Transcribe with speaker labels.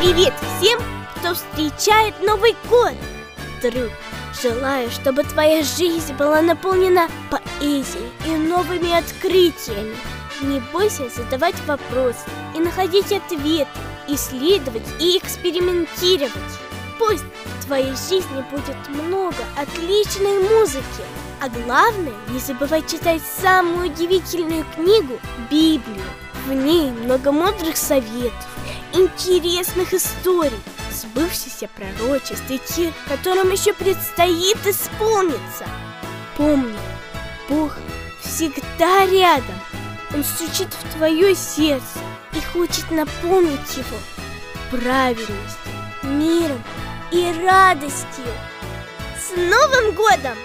Speaker 1: Привет всем, кто встречает Новый год! Друг, желаю, чтобы твоя жизнь была наполнена поэзией и новыми открытиями. Не бойся задавать вопросы и находить ответы, исследовать и экспериментировать. Пусть в твоей жизни будет много отличной музыки, а главное, не забывай читать самую удивительную книгу – Библию. В ней много мудрых советов, интересных историй, сбывшихся пророчеств и тех, которым еще предстоит исполниться. Помни, Бог всегда рядом. Он стучит в твое сердце и хочет наполнить его правильностью, миром и радостью. С Новым годом!